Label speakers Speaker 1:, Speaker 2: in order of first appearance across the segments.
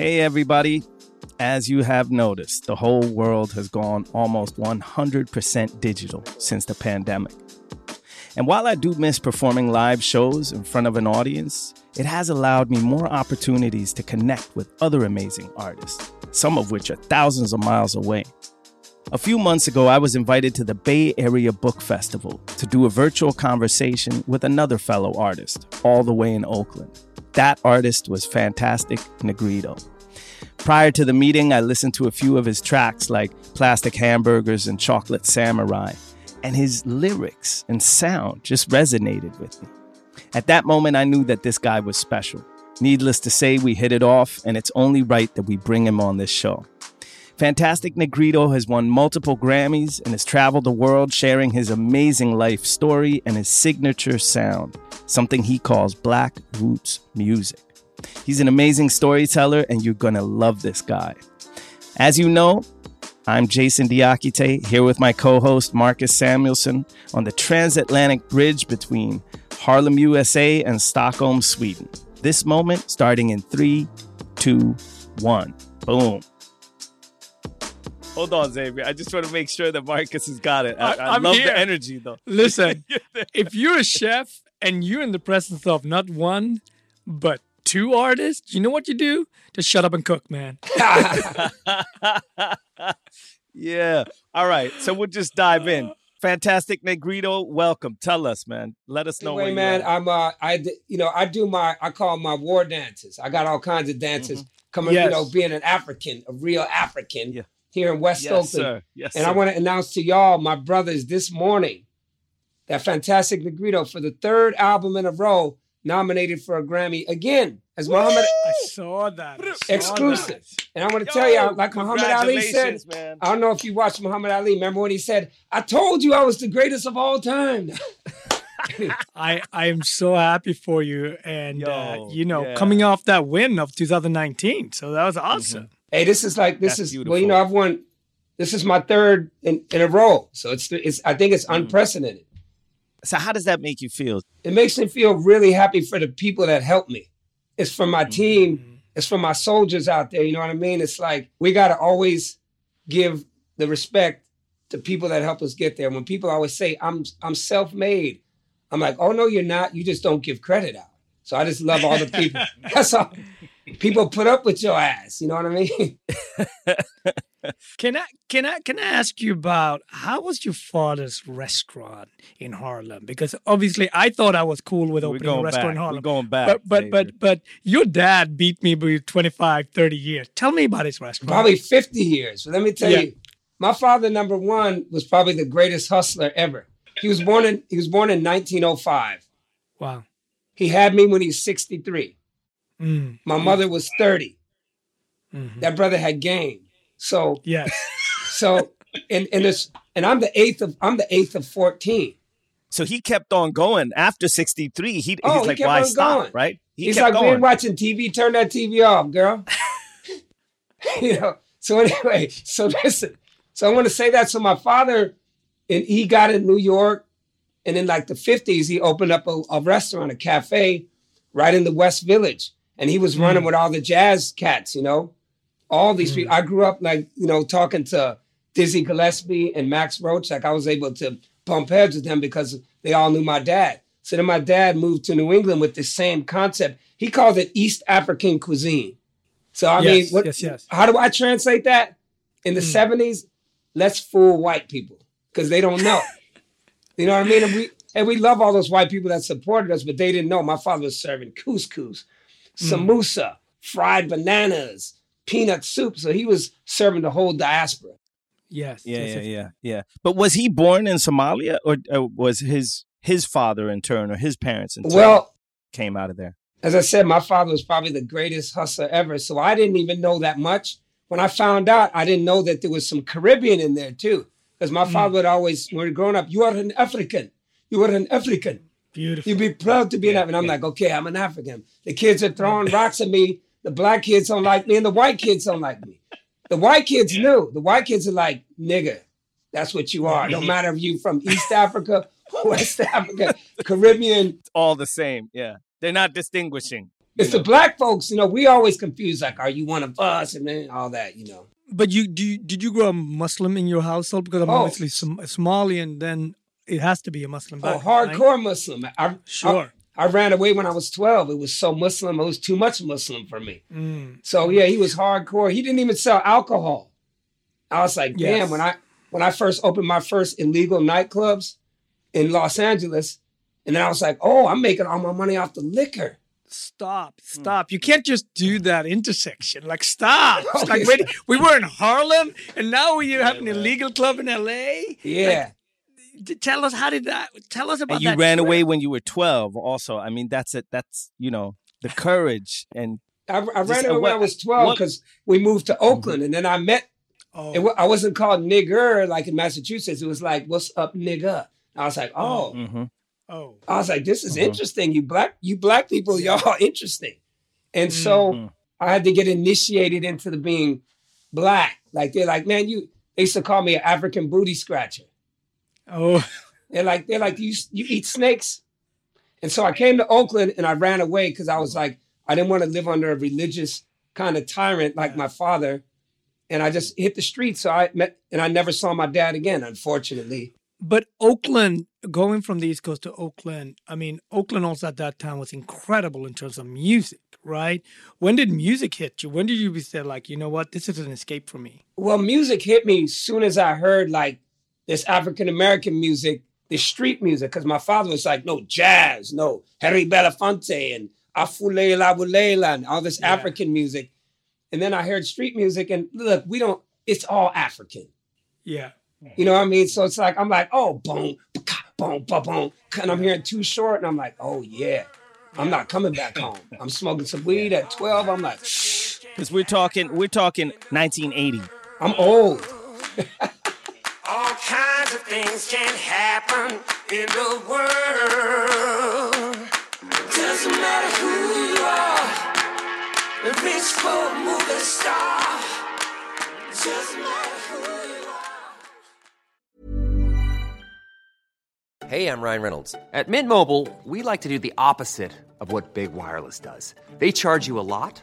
Speaker 1: Hey, everybody. As you have noticed, the whole world has gone almost 100% digital since the pandemic. And while I do miss performing live shows in front of an audience, it has allowed me more opportunities to connect with other amazing artists, some of which are thousands of miles away. A few months ago, I was invited to the Bay Area Book Festival to do a virtual conversation with another fellow artist, all the way in Oakland. That artist was Fantastic Negrito. Prior to the meeting, I listened to a few of his tracks like Plastic Hamburgers and Chocolate Samurai, and his lyrics and sound just resonated with me. At that moment, I knew that this guy was special. Needless to say, we hit it off, and it's only right that we bring him on this show. Fantastic Negrito has won multiple Grammys and has traveled the world sharing his amazing life story and his signature sound, something he calls Black Roots music. He's an amazing storyteller, and you're gonna love this guy. As you know, I'm Jason Diakite here with my co host Marcus Samuelsson on the transatlantic bridge between Harlem, USA and Stockholm, Sweden. This moment starting in three, two, one. Boom. Hold on, Xavier. I just want to make sure that Marcus has got it. I, I, I love here. the energy, though.
Speaker 2: Listen, if you're a chef and you're in the presence of not one, but two artists, you know what you do? Just shut up and cook, man.
Speaker 1: yeah. All right. So we'll just dive in. Fantastic Negrito, welcome. Tell us, man. Let us know.
Speaker 3: Anyway, man, I'm uh, I you know, I do my I call my war dances. I got all kinds of dances mm-hmm. coming. Yes. You know, being an African, a real African. Yeah here in West
Speaker 1: yes,
Speaker 3: Oakland.
Speaker 1: Sir. Yes,
Speaker 3: and
Speaker 1: sir.
Speaker 3: I want to announce to y'all, my brothers, this morning, that Fantastic Negrito for the third album in a row nominated for a Grammy again as Muhammad.
Speaker 2: I saw that. I saw
Speaker 3: exclusive.
Speaker 2: That.
Speaker 3: And I want to tell you, like Muhammad Ali said, man. I don't know if you watched Muhammad Ali. Remember when he said, "I told you I was the greatest of all time."
Speaker 2: I I am so happy for you, and Yo, uh, you know, yeah. coming off that win of 2019, so that was awesome. Mm-hmm.
Speaker 3: Hey, this is like this That's is beautiful. well, you know, I've won. This is my third in, in a row, so it's it's. I think it's mm. unprecedented.
Speaker 1: So how does that make you feel?
Speaker 3: It makes me feel really happy for the people that helped me. It's for my mm-hmm. team. It's for my soldiers out there. You know what I mean? It's like we got to always give the respect to people that help us get there. When people always say I'm I'm self-made, I'm like, oh no, you're not. You just don't give credit out. So I just love all the people. That's all people put up with your ass. You know what I mean?
Speaker 2: can I can I can I ask you about how was your father's restaurant in Harlem? Because obviously I thought I was cool with opening a restaurant
Speaker 1: back.
Speaker 2: in Harlem.
Speaker 1: We're going back.
Speaker 2: But but but but your dad beat me by 25, 30 years. Tell me about his restaurant.
Speaker 3: Probably 50 years. Let me tell yeah. you. My father, number one, was probably the greatest hustler ever. He was born in he was born in 1905.
Speaker 2: Wow.
Speaker 3: He had me when he was 63. Mm. My mother was 30. Mm-hmm. That brother had game. So
Speaker 2: yes.
Speaker 3: so and and this and I'm the eighth of I'm the eighth of 14.
Speaker 1: So he kept on going after 63. He, oh, he's like, why stop? Going. Right?
Speaker 3: He he's like, going. we're watching TV, turn that TV off, girl. you know. So anyway, so listen. So I want to say that. So my father, and he got in New York, and in like the 50s, he opened up a, a restaurant, a cafe, right in the West Village and he was running mm. with all the jazz cats, you know, all these mm. people. I grew up like you know talking to Dizzy Gillespie and Max Roach. Like I was able to bump heads with them because they all knew my dad. So then my dad moved to New England with the same concept. He called it East African cuisine. So I yes, mean, what,
Speaker 2: yes, yes.
Speaker 3: how do I translate that? In the mm. 70s, let's fool white people because they don't know. you know what I mean? And we and we love all those white people that supported us, but they didn't know. My father was serving couscous samosa, fried bananas, peanut soup. So he was serving the whole diaspora.
Speaker 2: Yes.
Speaker 1: Yeah,
Speaker 2: yes,
Speaker 1: yeah, yeah, yeah. But was he born in Somalia, or, or was his his father in turn, or his parents in turn,
Speaker 3: well
Speaker 1: came out of there?
Speaker 3: As I said, my father was probably the greatest hustler ever. So I didn't even know that much. When I found out, I didn't know that there was some Caribbean in there too. Because my mm. father would always, when we were growing up, you are an African. You are an African.
Speaker 2: Beautiful.
Speaker 3: You'd be proud to be an African. I'm yeah. like, okay, I'm an African. The kids are throwing rocks at me. The black kids don't like me, and the white kids don't like me. The white kids yeah. knew. The white kids are like, nigga, that's what you are. No matter if you from East Africa, West Africa, Caribbean.
Speaker 1: It's all the same. Yeah. They're not distinguishing.
Speaker 3: It's the black folks, you know, we always confuse like, are you one of us? And then all that, you know.
Speaker 2: But you do you, did you grow up Muslim in your household? Because I'm oh. obviously Som- Somali and then it has to be a Muslim.
Speaker 3: Oh, hardcore right? Muslim. I,
Speaker 2: sure.
Speaker 3: I, I, ran away when I was 12. It was so Muslim. It was too much Muslim for me. Mm. So yeah, he was hardcore. He didn't even sell alcohol. I was like, damn, yes. when I when I first opened my first illegal nightclubs in Los Angeles, and then I was like, oh, I'm making all my money off the liquor.
Speaker 2: Stop, stop. You can't just do that intersection. Like, stop. It's like, wait, we were in Harlem and now we have an illegal club in LA?
Speaker 3: Yeah.
Speaker 2: Like, tell us, how did that, tell us about
Speaker 1: and you ran trip. away when you were 12 also. I mean, that's it. That's, you know, the courage and.
Speaker 3: I, I ran away when I was 12 because we moved to Oakland mm-hmm. and then I met Oh. It, I wasn't called nigger like in Massachusetts. It was like, "What's up, nigga?" I was like, "Oh, mm-hmm. oh." I was like, "This is uh-huh. interesting. You black, you black people, y'all interesting." And so mm-hmm. I had to get initiated into the being black. Like they're like, "Man, you." They used to call me an African booty scratcher.
Speaker 2: Oh,
Speaker 3: they're like, they're like, you you eat snakes? And so I came to Oakland and I ran away because I was like, I didn't want to live under a religious kind of tyrant like my father and I just hit the streets. So I met, and I never saw my dad again, unfortunately.
Speaker 2: But Oakland, going from the East Coast to Oakland, I mean, Oakland also at that time was incredible in terms of music, right? When did music hit you? When did you say, like, you know what, this is an escape for me?
Speaker 3: Well, music hit me as soon as I heard like this African American music, this street music, because my father was like, no jazz, no Harry Belafonte and Afulela Wulela and all this yeah. African music. And then I heard street music, and look, we don't. It's all African.
Speaker 2: Yeah.
Speaker 3: You know what I mean? So it's like I'm like, oh, boom, boom, boom, boom, and I'm hearing Too Short, and I'm like, oh yeah, I'm not coming back home. I'm smoking some weed at 12. I'm like,
Speaker 1: because we're talking, we're talking 1980.
Speaker 3: I'm old.
Speaker 4: Things can happen in the world. Doesn't matter who you are. For a movie star. Just
Speaker 5: Hey, I'm Ryan Reynolds. At Mint Mobile, we like to do the opposite of what Big Wireless does. They charge you a lot,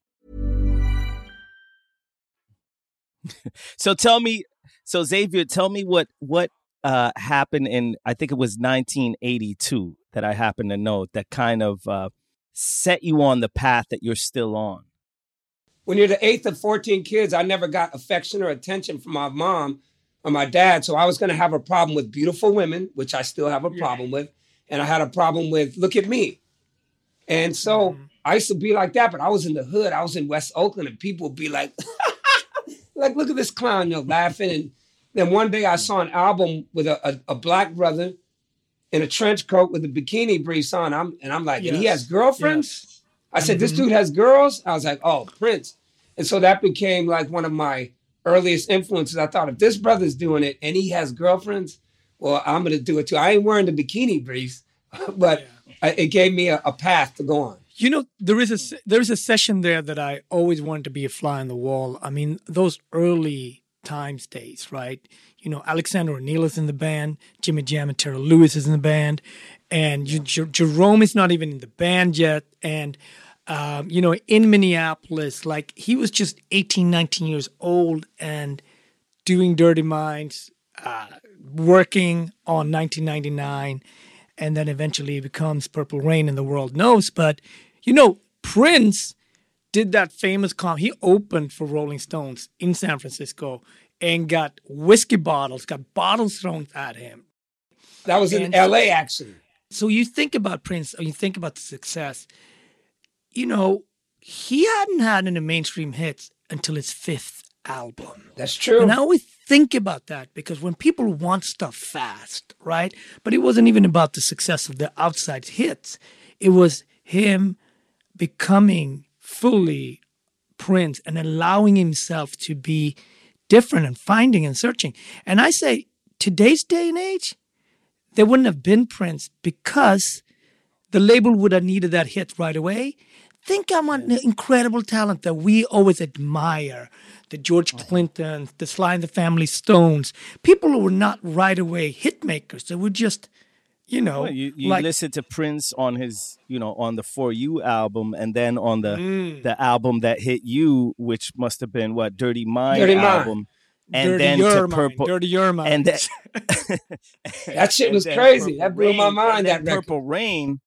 Speaker 1: So tell me, so Xavier, tell me what what uh, happened in I think it was 1982 that I happen to know that kind of uh, set you on the path that you're still on
Speaker 3: when you're the eighth of 14 kids, I never got affection or attention from my mom or my dad. So I was going to have a problem with beautiful women, which I still have a problem yeah. with. And I had a problem with, look at me. And so mm-hmm. I used to be like that, but I was in the hood. I was in West Oakland, and people would be like, like, look at this clown, you know, laughing. And then one day I saw an album with a, a, a black brother in a trench coat with a bikini briefs on. I'm, and I'm like, yes. and he has girlfriends? Yes. I said, this mm-hmm. dude has girls? I was like, oh, Prince. And so that became like one of my earliest influences. I thought if this brother's doing it and he has girlfriends, well, I'm going to do it too. I ain't wearing the bikini briefs, but yeah. it gave me a, a, path to go on.
Speaker 2: You know, there is a there is a session there that I always wanted to be a fly on the wall. I mean, those early times days, right? You know, Alexander O'Neal is in the band, Jimmy Jam and Terry Lewis is in the band, and yeah. Jerome is not even in the band yet, and um, you know, in Minneapolis, like he was just 18, 19 years old and doing Dirty Minds, uh, working on 1999, and then eventually it becomes Purple Rain and the world knows. But, you know, Prince did that famous com. He opened for Rolling Stones in San Francisco and got whiskey bottles, got bottles thrown at him.
Speaker 3: That was in
Speaker 2: And-
Speaker 3: L.A. actually.
Speaker 2: So you think about Prince, or you think about the success. You know, he hadn't had any mainstream hits until his fifth album.
Speaker 3: That's true.
Speaker 2: And I always think about that because when people want stuff fast, right? But it wasn't even about the success of the outside hits. It was him becoming fully Prince and allowing himself to be different and finding and searching. And I say, today's day and age, there wouldn't have been Prince because the label would have needed that hit right away. Think I'm an incredible talent that we always admire. The George Clintons, the Sly and the Family Stones, people who were not right away hit makers. They were just, you know,
Speaker 1: Well, you you
Speaker 2: like
Speaker 1: listen to Prince on his, you know, on the For You album, and then on the
Speaker 2: Mm.
Speaker 1: the album that hit you, which must have been what Dirty Mind
Speaker 3: Dirty Mind.
Speaker 1: album, and
Speaker 2: Dirty
Speaker 1: then
Speaker 2: Your
Speaker 1: to
Speaker 2: Mind,
Speaker 1: Purple,
Speaker 2: Dirty Your Mind.
Speaker 1: and that
Speaker 3: That shit was crazy. That blew my mind,
Speaker 1: and
Speaker 3: that record.
Speaker 1: Purple Rain.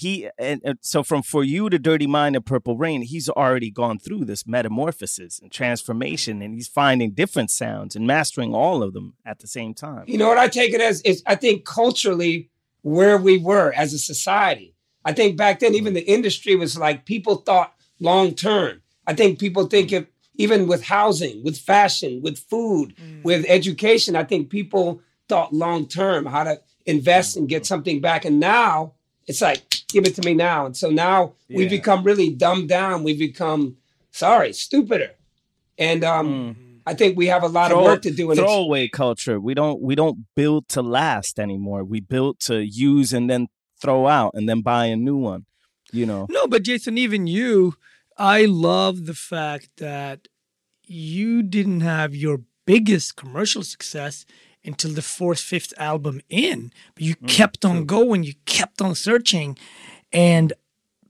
Speaker 1: He and, and so from For You to Dirty Mind and Purple Rain, he's already gone through this metamorphosis and transformation, and he's finding different sounds and mastering all of them at the same time.
Speaker 3: You know what I take it as is I think culturally where we were as a society. I think back then even the industry was like people thought long term. I think people think if even with housing, with fashion, with food, mm. with education, I think people thought long term how to invest mm. and get something back. And now it's like, give it to me now. And so now we've become really dumbed down. We've become sorry, stupider. And um, I think we have a lot of work to do in it.
Speaker 1: throwaway culture. We don't we don't build to last anymore. We build to use and then throw out and then buy a new one. You know.
Speaker 2: No, but Jason, even you, I love the fact that you didn't have your biggest commercial success until the fourth, fifth album in. But you kept on going, you kept on searching, and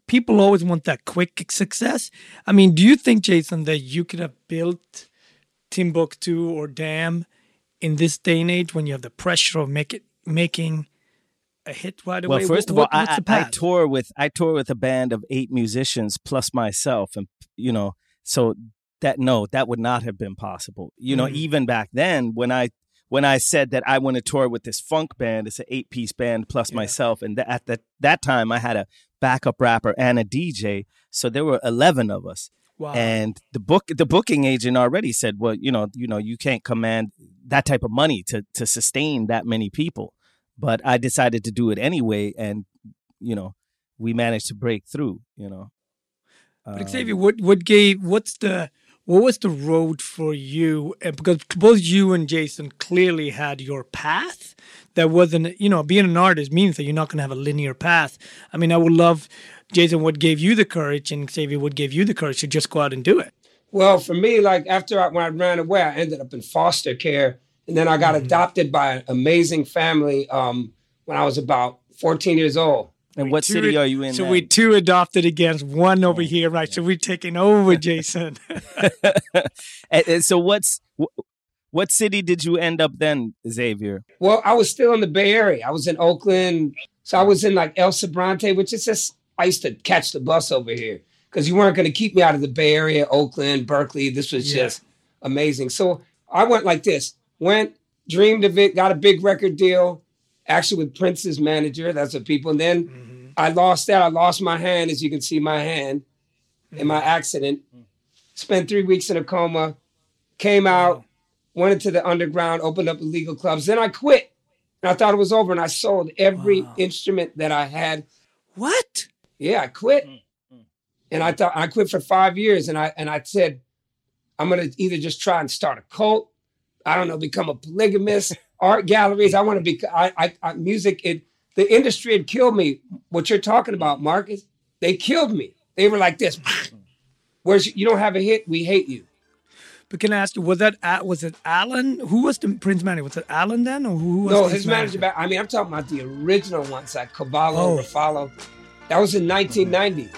Speaker 2: people always want that quick success. I mean, do you think, Jason, that you could have built Timbuktu or Damn in this day and age when you have the pressure of make it, making a hit right away?
Speaker 1: Well, first of all,
Speaker 2: what's
Speaker 1: I,
Speaker 2: the
Speaker 1: I, I tour with I tour with a band of eight musicians plus myself, and you know, so that no, that would not have been possible. You know,
Speaker 2: Mm.
Speaker 1: even back then when I when I said that I want to tour with this funk band, it's an eight piece band plus myself, and th- at that that time I had a backup rapper and a DJ, so there were eleven of us.
Speaker 2: Wow.
Speaker 1: And the book the booking agent already said, well, you know, you know, you can't command that type of money to to sustain that many people. But I decided to do it anyway, and you know, we managed to break through. You know,
Speaker 2: But
Speaker 1: Um,
Speaker 2: Xavier, what what gave what's the what was the road for you? And because both you and Jason clearly had your path. That wasn't, you know, being an artist means that you're not going to have a linear path. I mean, I would love, Jason, what gave you the courage, and Xavier, what gave you the courage to just go out and do it?
Speaker 3: Well, for me, like after I, when I ran away, I ended up in foster care, and then I got
Speaker 2: Mm-hmm.
Speaker 3: adopted by an amazing family um, when I was about 14 years old.
Speaker 1: And what
Speaker 2: Two
Speaker 1: city are you in?
Speaker 2: So
Speaker 1: now?
Speaker 2: we two adopted against one over oh, here, right? So we're taking over, Jason.
Speaker 1: and, and so what's what city did you end up then, Xavier?
Speaker 3: Well, I was still in the Bay Area. I was in Oakland, so I was in like El Sobrante, which is just I used to catch the bus over here because you weren't going to keep me out of the Bay Area, Oakland, Berkeley. This was
Speaker 2: Yeah.
Speaker 3: just amazing. So I went like this: went, dreamed of it, got a big record deal, actually with Prince's manager. That's what people. And then mm-hmm. I lost that. I lost my hand, as you can see, my hand in my mm-hmm. accident. Spent three weeks in a coma. Came out, went into the underground, opened up illegal clubs. Then I quit. And I thought it was over. And I sold every instrument that I had.
Speaker 2: what?
Speaker 3: Yeah, I quit. Mm, mm. And I thought I quit for five years. And I and I said, I'm gonna either just try and start a cult. I don't know, become a polygamist, art galleries. I want to be I, I I music, it the industry had killed me. What you're talking about, Marcus, they killed me. They were like this. Where's you don't have a hit, we hate you.
Speaker 2: But can I ask you, was that was it Alan? Who was the Prince manager? Was it Alan then, or who was
Speaker 3: No,
Speaker 2: his
Speaker 3: his manager back. I mean, I'm talking about the original ones, like Cavallo,
Speaker 2: Oh.
Speaker 3: Ruffalo. That was in 1990.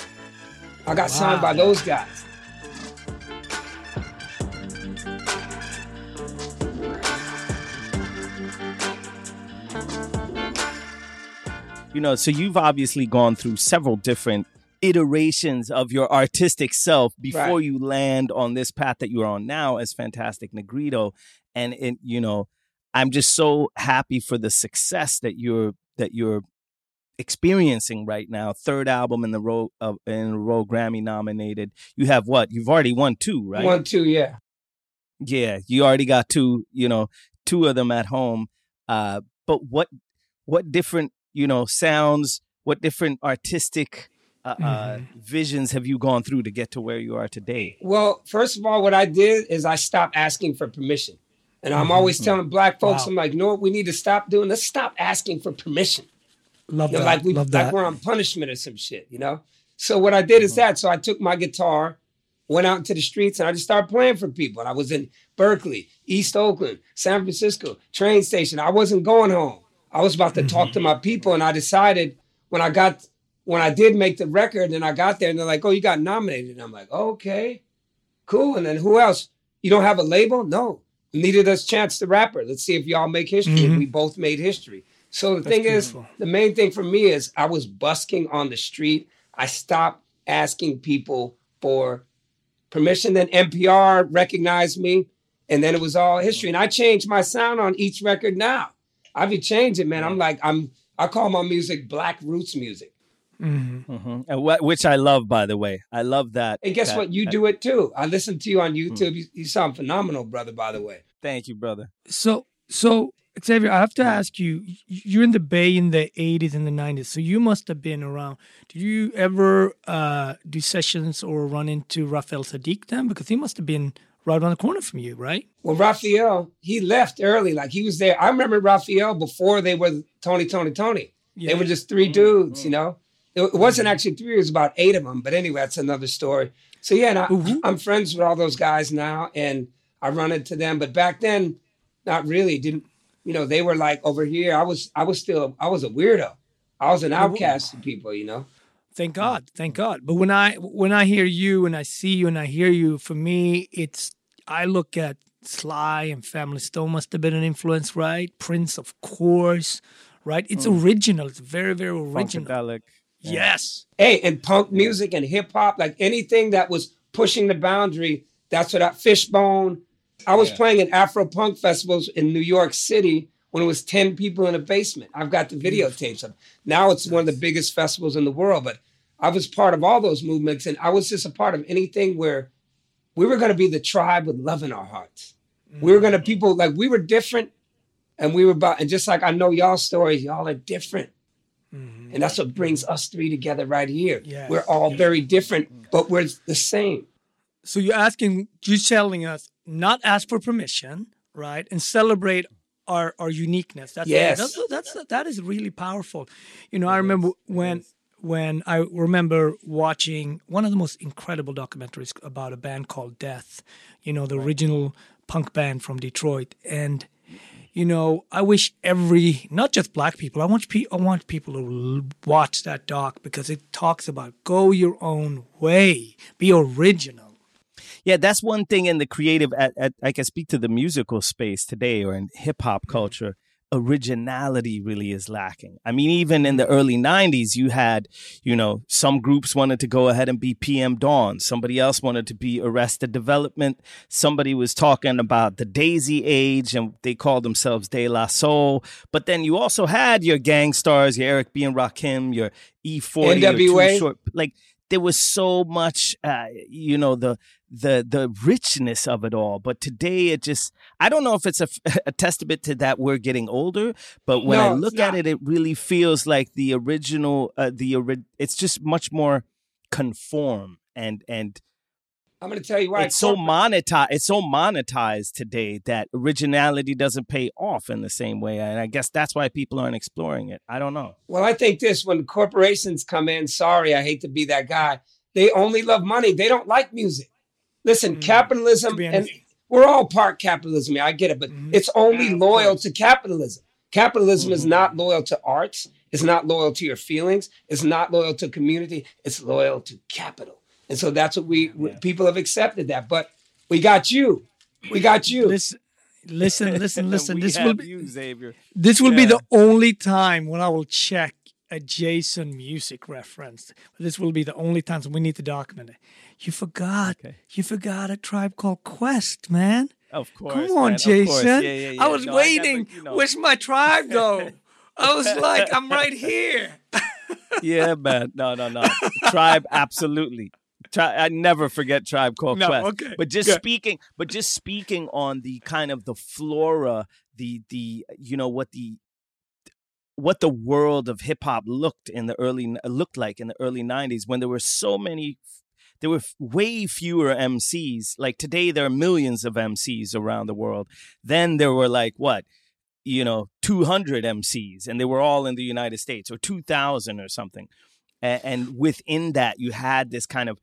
Speaker 3: I got signed by those guys.
Speaker 1: You know so you've obviously gone through several different iterations of your artistic self before
Speaker 3: Right.
Speaker 1: you land on this path that you're on now as fantastic negrito and it, you know, I'm just so happy for the success that you're that you're experiencing right now. Third album in the row of in a row Grammy nominated. You have what? You've already won two, right?
Speaker 3: One, two, yeah.
Speaker 1: Yeah, you already got two. You know, two of them at home. Uh, but what what different you know sounds? What different artistic uh, uh,
Speaker 2: Mm-hmm.
Speaker 1: visions have you gone through to get to where you are today?
Speaker 3: Well, first of all, what I did is I stopped asking for permission. And I'm always telling black folks,
Speaker 2: Wow.
Speaker 3: I'm like, you know what we need to stop doing? Let's stop asking for permission.
Speaker 2: Love
Speaker 3: You know,
Speaker 2: that.
Speaker 3: like we
Speaker 2: Love
Speaker 3: like
Speaker 2: that.
Speaker 3: we're on punishment or some shit, you know? So what I did is that. So I took my guitar, went out into the streets, and I just started playing for people. And I was in Berkeley, East Oakland, San Francisco, train station. I wasn't going home. I was about to talk to mm-hmm. my people, and I decided when I got when I did make the record, and I got there, and they're like, "Oh, you got nominated." And I'm like, "Okay, cool." And then who else? You don't have a label? No. Neither does Chance the Rapper. Let's see if y'all make history. And we mm-hmm. both made history. So the thing
Speaker 2: beautiful.
Speaker 3: is, the main thing for me is I was busking on the street. I stopped asking people for permission. Then NPR recognized me, and then it was all history. And I changed my sound on each record now. I be changing, man. I'm like, I'm I call my music black roots music.
Speaker 1: Mhm. And what, which I love, by the way. I love that.
Speaker 3: And guess
Speaker 1: that-
Speaker 3: what? You do it too. I listen to you on YouTube. You, you sound phenomenal, brother, by the way.
Speaker 1: Thank you, brother.
Speaker 2: So, so Xavier, I have to ask you. You're in the Bay in the '80s and the '90s, so you must have been around. Did you ever uh, do sessions or run into Raphael Saadiq then? Because he must have been right around the corner from you, right?
Speaker 3: Well, Raphael, he left early. Like he was there. I remember Raphael before they were Tony, Tony, Tony. They were just three dudes, mm-hmm. you know. It, it wasn't mm-hmm. actually three; it was about eight of them. But anyway, that's another story. So yeah, and I, mm-hmm. I'm friends with all those guys now, and I run into them. But back then, not really. Didn't you know? They were like over here. I was, I was still, I was a weirdo. I was an outcast to people, you know.
Speaker 2: Thank God, thank God. But when I when I hear you and I see you and I hear you, for me, it's I look at Sly and Family Stone must have been an influence, right? Prince, of course, right? It's mm. original. It's very, very original.
Speaker 1: Funkadelic.
Speaker 2: Yes.
Speaker 3: Hey, and punk music and hip hop, like anything that was pushing the boundary, that's what I fishbone. I was playing at Afro punk festivals in New York City when it was 10 people in a basement. I've got the videotapes of now it's one of the biggest festivals in the world, but I was part of all those movements and I was just a part of anything where we were gonna be the tribe with love in our hearts. We were gonna mm. people like we were different and we were about and just like I know y'all stories, y'all are different. Mm-hmm. And that's what brings mm-hmm. us three together right here.
Speaker 2: Yes.
Speaker 3: We're all very different, but we're the same.
Speaker 2: So you're asking, you're telling us not ask for permission, right, and celebrate our our uniqueness. That's
Speaker 3: Yes.
Speaker 2: that's, that's that is really powerful. You know, I remember when when I remember watching one of the most incredible documentaries about a band called Death. You know, the original punk band from Detroit, and you know, I wish every not just black people. I want pe- I want people to l- watch that doc because it talks about go your own way, be original.
Speaker 1: Yeah, that's one thing in the creative. At, at, I can speak to the musical space today, or in hip hop mm-hmm. culture. Originality really is lacking. I mean, even in the early '90s, you had, you know, some groups wanted to go ahead and be PM Dawn. Somebody else wanted to be Arrested Development. Somebody was talking about the Daisy Age, and they called themselves De La Soul. But then you also had your Gang Starrs, your Eric B and Rakim, your E-40, your Too Short. Like there was so much, uh, you know, the the the richness of it all. But today, it just I don't know if it's a, a testament to that we're getting older, but when I
Speaker 3: No, it's
Speaker 1: look at it, it really feels like the original. Uh, the ori- it's just much more conform and and
Speaker 3: I'm going to tell you why.
Speaker 1: it's so monetized. It's so monetized today that originality doesn't pay off in the same way, and I guess that's why people aren't exploring it. I don't know.
Speaker 3: Well, I think this when corporations come in, sorry, I hate to be that guy. They only love money. They don't like music. Listen, mm, capitalism,
Speaker 2: To be
Speaker 3: and we're all part capitalism. I get it, but mm-hmm. it's only loyal to capitalism. Capitalism is mm-hmm. not loyal to arts. It's not loyal to your feelings. It's not loyal to community. It's loyal to capital. And so that's what we, we- people have accepted that. But we got you. We got you.
Speaker 2: Listen, listen, listen, listen. This will be
Speaker 1: you, Xavier.
Speaker 2: this will be the only time when I will check a Jason music reference. This will be the only time so we need to document it. You forgot. You forgot a tribe called Quest, man.
Speaker 1: Of course.
Speaker 2: Come on,
Speaker 1: man.
Speaker 2: Jason.
Speaker 1: Yeah, yeah, yeah.
Speaker 2: I was
Speaker 1: No,
Speaker 2: waiting.
Speaker 1: never, you know.
Speaker 2: Where's my tribe, though? I was like, I'm right here.
Speaker 1: yeah, man. No, no, no. Tribe, absolutely. Tri- I never forget Tribe Called
Speaker 2: No,
Speaker 1: Quest.
Speaker 2: okay,
Speaker 1: But just
Speaker 2: good.
Speaker 1: speaking, but just speaking on the kind of the flora, the the you know what the what the world of hip hop looked in the early looked like in the early '90s when there were so many. There were way fewer MCs. Like today, there are millions of MCs around the world. Then there were like what, you know, 200 MCs, and they were all in the United States, or 2,000 or something. And, and within that, you had this kind of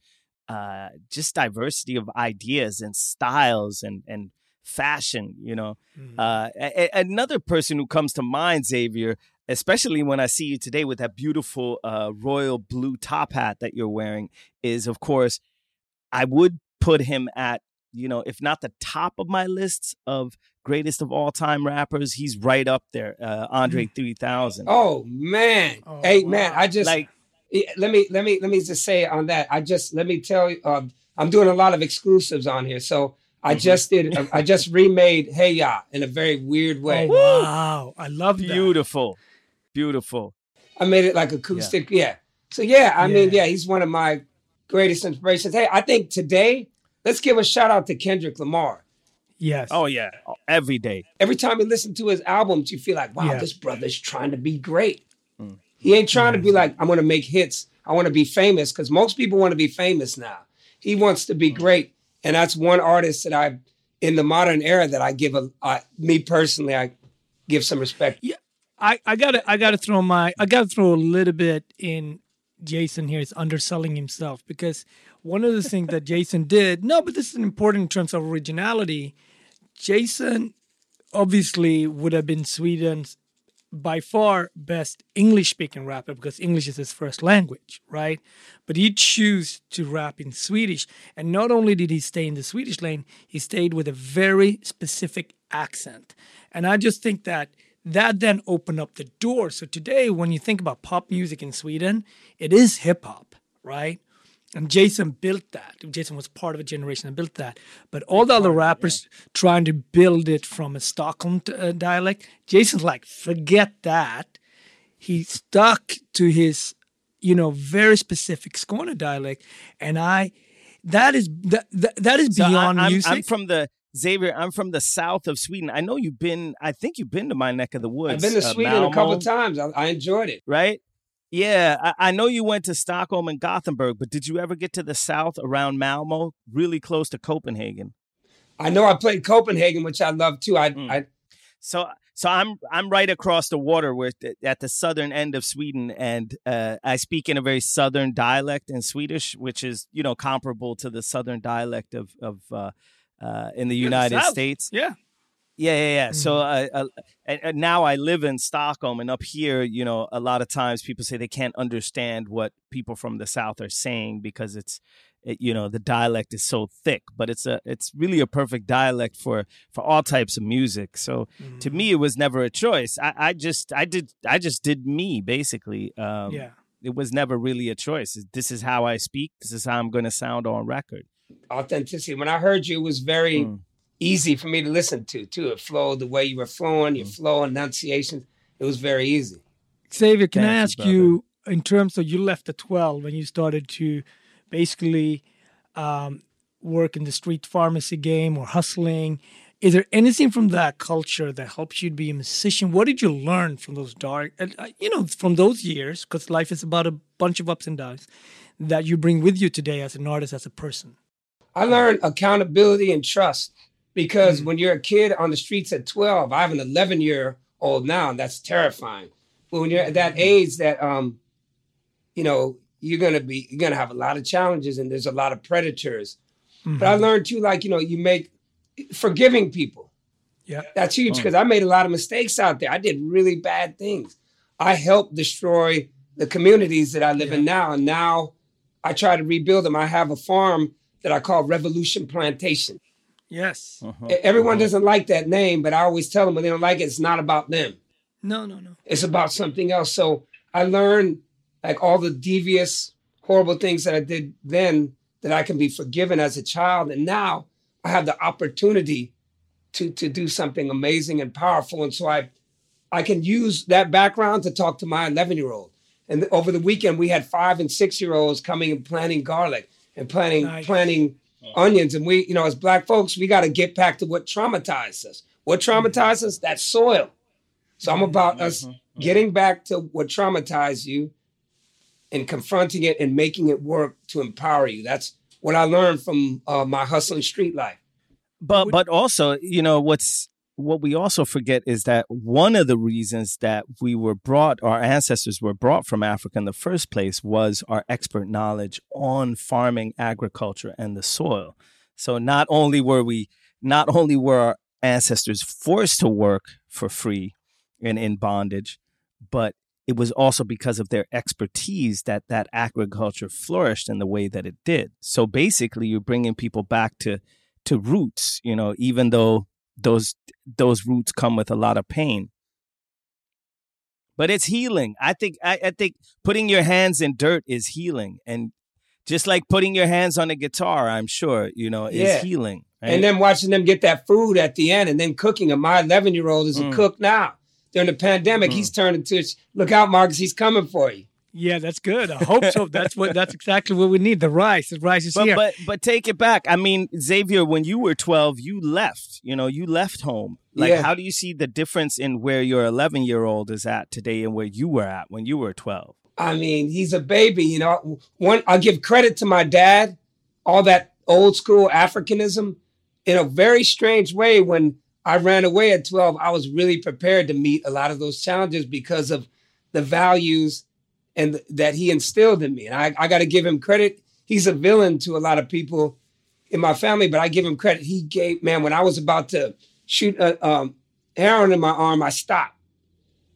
Speaker 1: uh, just diversity of ideas and styles and and fashion. You know, uh, a- a- another person who comes to mind, Xavier, especially when I see you today with that beautiful uh, royal blue top hat that you're wearing, is of course, I would put him at you know, if not the top of my lists of greatest of all time rappers, he's right up there. Uh, Andre 3000.
Speaker 3: Oh man.
Speaker 2: Oh,
Speaker 3: hey man. I just
Speaker 1: like
Speaker 3: Yeah, let me let me let me just say on that. I just let me tell you, uh, I'm doing a lot of exclusives on here. So I
Speaker 1: Mm-hmm.
Speaker 3: just did. I just remade Hey Ya in a very weird way.
Speaker 2: Oh, wow. I love that.
Speaker 1: beautiful, beautiful.
Speaker 3: I made it like acoustic. Yeah. So yeah, I mean,
Speaker 2: Yeah.
Speaker 3: yeah, he's one of my greatest inspirations. Hey, I think today, let's give a shout out to Kendrick Lamar.
Speaker 2: Yes.
Speaker 1: Oh yeah, every day.
Speaker 3: Every time you listen to his albums, you feel like, wow,
Speaker 2: Yeah.
Speaker 3: this brother's trying to be great. He ain't trying to be mm-hmm. like, I'm gonna make hits. I want to be famous because most people want to be famous now. He wants to be mm-hmm. great, and that's one artist that I, in the modern era, that I give a, I, me personally, I give some respect.
Speaker 2: I, I gotta I gotta throw my I gotta throw a little bit in Jason here is underselling himself because one of the things that Jason did no but this is important in terms of originality Jason obviously would have been Sweden's by far best English speaking rapper because English is his first language, right? But he chose to rap in Swedish. And not only did he stay in the Swedish lane, he stayed with a very specific accent. And I just think that that then opened up the door. So today, when you think about pop music in Sweden, it is hip hop, right? And Jason built that. Jason was part of a generation that built that. But all the other rappers trying to build it from a Stockholm uh, dialect, Jason's like, forget that. He stuck to his, you know, very specific Skåne dialect, and I, that is that that, that is
Speaker 1: So
Speaker 2: beyond
Speaker 1: I'm,
Speaker 2: music.
Speaker 1: I'm from the Xavier. I'm from the south of Sweden. I know you've been. I think you've been to my neck of the woods.
Speaker 3: I've been to
Speaker 1: uh,
Speaker 3: Sweden a couple
Speaker 1: Malmo,
Speaker 3: times. I, I enjoyed it.
Speaker 1: Right. Yeah, I, I know you went to Stockholm and Gothenburg, but did you ever get to the south around Malmo, really close to Copenhagen?
Speaker 3: I know I played Copenhagen, which I love too. I,
Speaker 1: Mm.
Speaker 3: I
Speaker 1: So, so I'm I'm right across the water, with at the southern end of Sweden, and uh, I speak in a very southern dialect in Swedish, which is you know comparable to the southern dialect of of uh, uh, in the
Speaker 2: the
Speaker 1: United
Speaker 2: South.
Speaker 1: States.
Speaker 2: yeah.
Speaker 1: Yeah, yeah, yeah. So, uh, uh, and, and now I live in Stockholm, and up here, you know, a lot of times people say they can't understand what people from the South are saying because it's, it, you know, the dialect is so thick. But it's a, it's really a perfect dialect for for all types of music. So, to me, it was never a choice. I, I just, I did, I just did me basically. Um,
Speaker 2: yeah.
Speaker 1: It was never really a choice. This is how I speak. This is how I'm going to sound on record.
Speaker 3: authenticity. When I heard you, it was very
Speaker 1: Mm.
Speaker 3: Easy for me to listen to. Too, it flowed the way you were flowing, your flow, enunciations. It was very easy.
Speaker 2: Xavier, can I
Speaker 1: Thank you,
Speaker 2: ask
Speaker 1: brother.
Speaker 2: you, in terms of you left at 12 when you started to basically um, work in the street pharmacy game or hustling? Is there anything from that culture that helps you to be a musician? What did you learn from those dark, and, uh, you know, from those years? Because life is about a bunch of ups and downs that you bring with you today as an artist, as a person.
Speaker 3: I learned accountability and trust because hmm. when you're a kid on the streets at 12, I have an 11 year old now, and that's terrifying. But when you're at that hmm. age, that um, you know, you're gonna be you're gonna have a lot of challenges, and there's a lot of predators. But I mm-hmm. learned too, like you know, you make forgiving people.
Speaker 2: Yeah.
Speaker 3: That's huge oh. because I made a lot of mistakes out there. I did really bad things. I helped destroy the communities that I live in now. And now I try to rebuild them. I have a farm that I call Revolution Plantation.
Speaker 2: Yes. Uh-huh.
Speaker 3: E- Everyone uh-huh. doesn't like that name, but I always tell them when they don't like it, it's not about them.
Speaker 2: No, no, no.
Speaker 3: It's about something else. So I learned like all the devious, horrible things that I did then that I can be forgiven as a child. And now I have the opportunity to to do something amazing and powerful. And so I I can use that background to talk to my 11 year old. And over the weekend, we had five and six year olds coming and planting garlic and planting
Speaker 2: Nice.
Speaker 3: planting Uh-huh. onions. And we, you know, as black folks, we got to get back to what traumatized us. What mm-hmm. traumatized us? That soil. So I'm about mm-hmm. us mm-hmm. getting back to what traumatized you and confronting it and making it work to empower you. That's what I learned from uh, my hustling street life.
Speaker 1: But but also, you know, what's what we also forget is that one of the reasons that we were brought, our ancestors were brought from Africa in the first place, was our expert knowledge on farming, agriculture, and the soil. So not only were we, not only were our ancestors forced to work for free and in bondage, but it was also because of their expertise that that agriculture flourished in the way that it did. So basically, you're bringing people back to to roots, you know, even though those those roots come with a lot of pain. But it's healing. I think I, I think putting your hands in dirt is healing, and just like putting your hands on a guitar, I'm sure you know is
Speaker 3: Yeah.
Speaker 1: healing. right?
Speaker 3: And then watching them get that food at the end and then cooking it. My 11 year old is a
Speaker 1: Mm.
Speaker 3: cook now. During the pandemic, he's turned into, look out, Marcus, he's coming for you.
Speaker 2: Yeah, that's good. I hope so. That's what. That's exactly what we need. The rice. The rice is
Speaker 1: but
Speaker 2: here.
Speaker 1: but but take it back. I mean, Xavier, when you were 12, you left. You know, you left home. Like,
Speaker 3: Yeah.
Speaker 1: how do you see the difference in where your 11 year old is at today and where you were at when you were 12?
Speaker 3: I mean, he's a baby, you know. One, I give credit to my dad, all that old school Africanism. In a very strange way, when I ran away at 12, I was really prepared to meet a lot of those challenges because of the values and that he instilled in me. And I, I got to give him credit. He's a villain to a lot of people in my family, but I give him credit. He gave, man, when I was about to shoot a um, heroin in my arm, I stopped.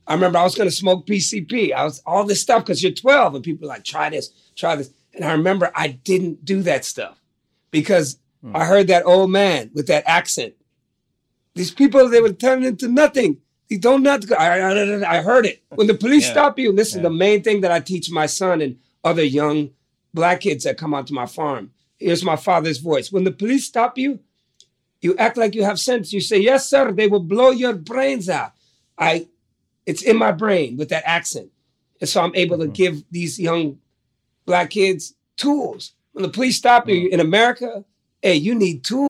Speaker 3: I remember I was going to smoke PCP. I was all this stuff because you're 12 and people are like, try this, try this. And I remember I didn't do that stuff because I heard that old man with that accent. These people, they would turn into nothing. They don't not. I, I, I heard it. When the police
Speaker 1: Yeah.
Speaker 3: stop you, listen,
Speaker 1: Yeah.
Speaker 3: the main thing that I teach my son and other young black kids that come onto my farm. Here's my father's voice. When the police stop you, you act like you have sense. You say, yes, sir, they will blow your brains out. I it's in my brain with that accent. And so I'm able to mm-hmm. give these young black kids tools. When the police stop you mm-hmm. in America, hey, you need tools.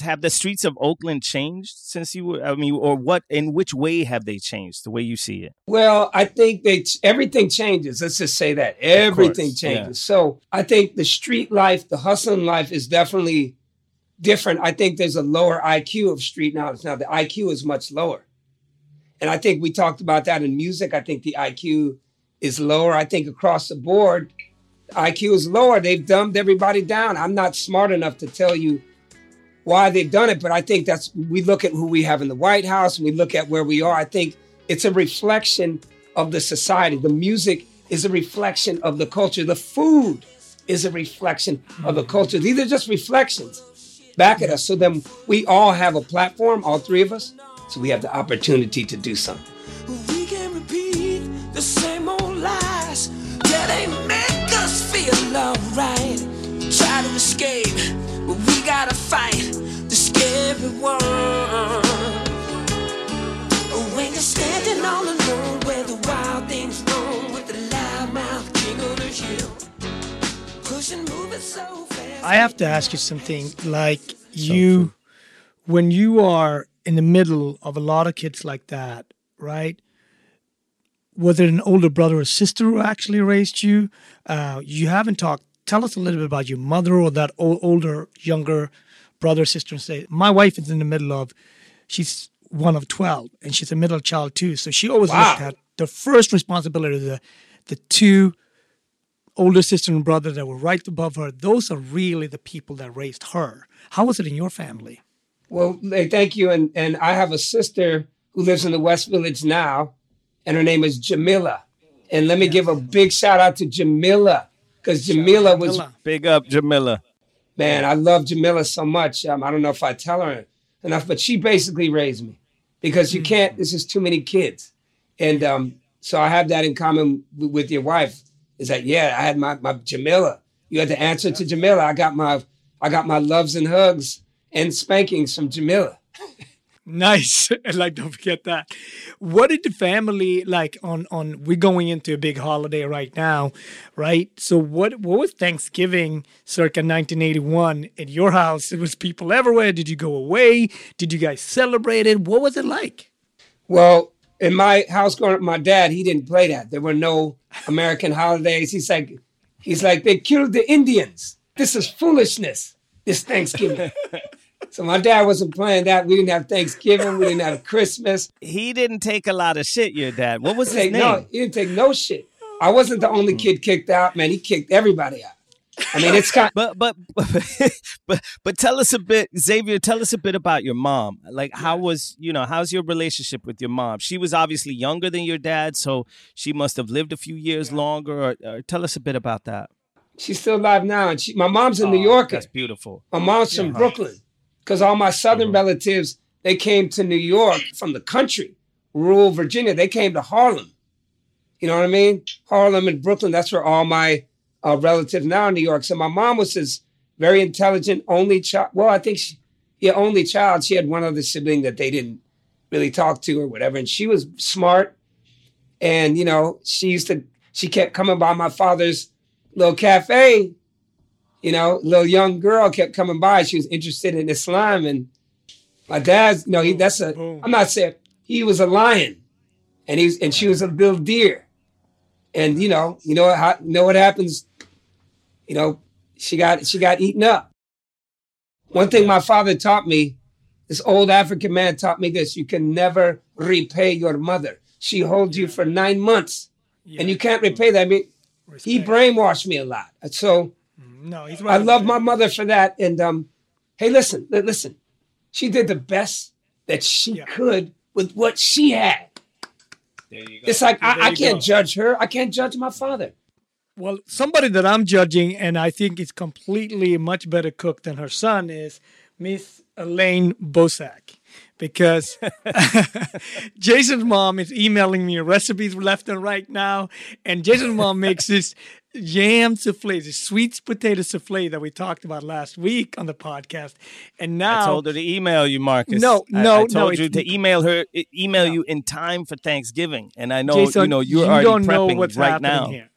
Speaker 1: Have the streets of Oakland changed since you were, I mean, or what, in which way have they changed, the way you see it?
Speaker 3: Well, I think they everything changes. Let's just say that everything changes.
Speaker 1: yeah.
Speaker 3: So I think the street life, the hustling life, is definitely different. I think there's a lower IQ of street knowledge now. The IQ is much lower, and I think we talked about that in music. I think the IQ is lower. I think across the board, IQ is lower. They've dumbed everybody down. I'm not smart enough to tell you why they've done it, but I think that's we look at who we have in the White House and we look at where we are. I think it's a reflection of the society. The music is a reflection of the culture. The food is a reflection of the culture. These are just reflections back at us. So then we all have a platform, all three of us. So we have the opportunity to do something.
Speaker 4: We can repeat the same old lies that ain't make us feel alright. Try to escape, we gotta fight the scary one. When you're standing all alone where the wild things roam with the loudmouth king of the hill, pushing, moving so fast.
Speaker 2: I have to ask you something. Like you, when you are in the middle of a lot of kids like that, right? Was it an older brother or sister who actually raised you? Uh, you haven't talked. Tell us a little bit about your mother or that older, younger brother, sister. And say, my wife is in the middle of. She's one of twelve, and she's a middle child too. So she always
Speaker 3: Wow.
Speaker 2: looked at the first responsibility the the two older sister and brother that were right above her, those are really the people that raised her. How was it in your family?
Speaker 3: Well, thank you. And and I have a sister who lives in the West Village now, and her name is Jamila. And let me give a big shout out to Jamila because Jamila was
Speaker 1: Big up, Jamila.
Speaker 3: man. I love Jamila so much. Um, I don't know if I tell her enough, but she basically raised me because you can't. This is too many kids, and um, so I have that in common w- with your wife. Is that yeah? I had my my Jamila. You had to answer to Jamila. I got my I got my loves and hugs and spankings from Jamila.
Speaker 2: Nice. And like, don't forget that. What did the family like on on? We're going into a big holiday right now, right? So what what was Thanksgiving circa 1981 at your house? It was people everywhere. Did you go away? Did you guys celebrate it? What was it like?
Speaker 3: Well, in my house growing up, my dad, he didn't play that. There were no American holidays. He's like, he's like, they killed the Indians. This is foolishness, this Thanksgiving. so my dad wasn't playing that. We didn't have Thanksgiving. We didn't have Christmas.
Speaker 1: He didn't take a lot of shit, your dad. What was his name?
Speaker 3: no, he didn't take no shit. I wasn't the only kid kicked out, man. He kicked everybody out. I mean, it's kind Of-
Speaker 1: But but but but tell us a bit, Xavier. Tell us a bit about your mom. Like, how was you know how's your relationship with your mom? She was obviously younger than your dad, so she must have lived a few years longer. Or, or tell us a bit about that.
Speaker 3: she's still alive now. And she, my mom's a New
Speaker 1: Oh,
Speaker 3: Yorker.
Speaker 1: That's beautiful.
Speaker 3: My mom's from Brooklyn because all my southern relatives they came to New York from the country, rural Virginia. They came to Harlem. You know what I mean? Harlem and Brooklyn. That's where all my uh, relatives now in New York. So my mom was this very intelligent only child. Well, I think she, yeah, only child. She had one other sibling that they didn't really talk to or whatever, and she was smart. And you know, she used to. She kept coming by my father's little cafe you know, little young girl kept coming by. She was interested in Islam, and my dad's, you know, he that's a. Am not saying he was a lion, and he's and she was a little deer, and you know, you know how you know what happens. You know, she got she got eaten up. One thing my father taught me, this old African man taught me this: you can never repay your mother. She holds you for nine months, and you can't repay that. I mean, he brainwashed me a lot. So
Speaker 2: No, he's
Speaker 3: I
Speaker 2: right.
Speaker 3: love my mother for that. And um, hey, listen, listen. She did the best that she could with what she had. It's like
Speaker 2: There
Speaker 3: I, I can't
Speaker 2: go.
Speaker 3: judge her. I can't judge my father.
Speaker 2: Well, somebody that I'm judging, and I think is completely a much better cook than her son, is Miss Elaine Bosak. Because Jason's mom is emailing me recipes left and right now, and Jason's mom makes this yam souffle, the sweet potato souffle that we talked about last week on the podcast. And now
Speaker 1: I told her to email you, Marcus.
Speaker 2: No, no,
Speaker 1: I,
Speaker 2: no,
Speaker 1: told you to email her, email you in time for Thanksgiving, and I know
Speaker 2: Jason,
Speaker 1: you know you're
Speaker 2: you
Speaker 1: already
Speaker 2: don't know what's
Speaker 1: right
Speaker 2: happening
Speaker 1: now.
Speaker 2: here.